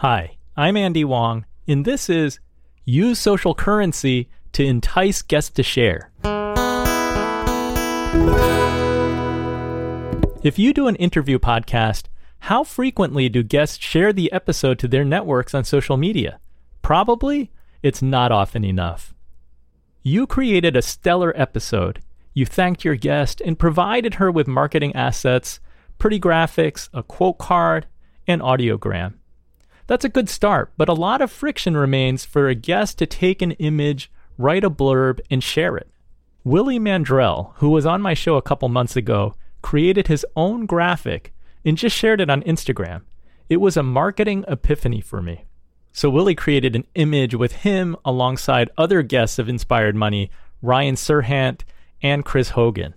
Hi, I'm Andy Wong, and this is Use Social Currency to Entice Guests to Share. If you do an interview podcast, how frequently do guests share the episode to their networks on social media? Probably it's not often enough. You created a stellar episode. You thanked your guest and provided her with marketing assets, pretty graphics, a quote card, and audiogram. That's a good start, but a lot of friction remains for a guest to take an image, write a blurb, and share it. Willie Mandrell, who was on my show a couple months ago, created his own graphic and just shared it on Instagram. It was a marketing epiphany for me. So Willie created an image with him alongside other guests of Inspired Money, Ryan Serhant and Chris Hogan.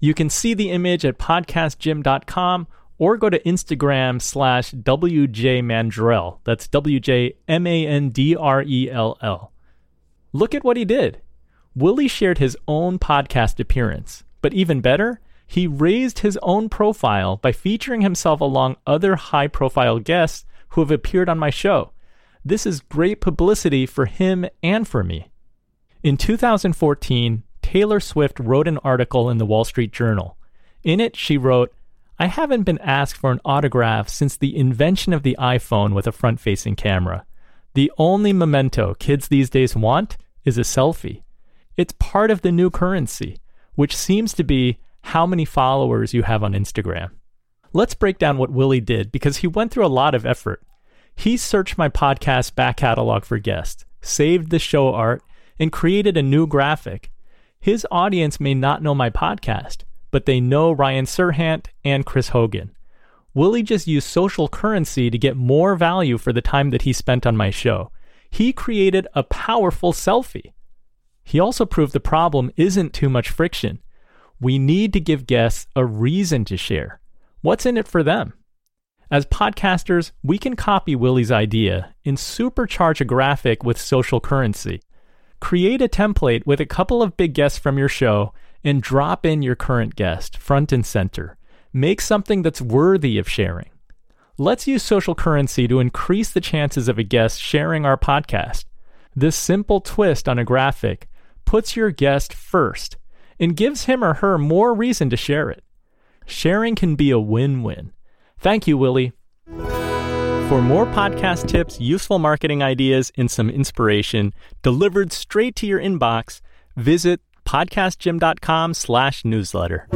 You can see the image at podcastjim.com or go to Instagram slash WJ That's W J M A N D R E L L. Look at what he did. Willie shared his own podcast appearance, but even better, he raised his own profile by featuring himself along other high profile guests who have appeared on my show. This is great publicity for him and for me. In 2014, Taylor Swift wrote an article in the Wall Street Journal. In it, she wrote, I haven't been asked for an autograph since the invention of the iPhone with a front facing camera. The only memento kids these days want is a selfie. It's part of the new currency, which seems to be how many followers you have on Instagram. Let's break down what Willie did because he went through a lot of effort. He searched my podcast back catalog for guests, saved the show art, and created a new graphic. His audience may not know my podcast, but they know Ryan Serhant and Chris Hogan. Willie just used social currency to get more value for the time that he spent on my show. He created a powerful selfie. He also proved the problem isn't too much friction. We need to give guests a reason to share. What's in it for them? As podcasters, we can copy Willie's idea and supercharge a graphic with social currency. Create a template with a couple of big guests from your show and drop in your current guest front and center. Make something that's worthy of sharing. Let's use social currency to increase the chances of a guest sharing our podcast. This simple twist on a graphic puts your guest first and gives him or her more reason to share it. Sharing can be a win win. Thank you, Willie. For more podcast tips, useful marketing ideas, and some inspiration delivered straight to your inbox, visit podcastjim.com slash newsletter.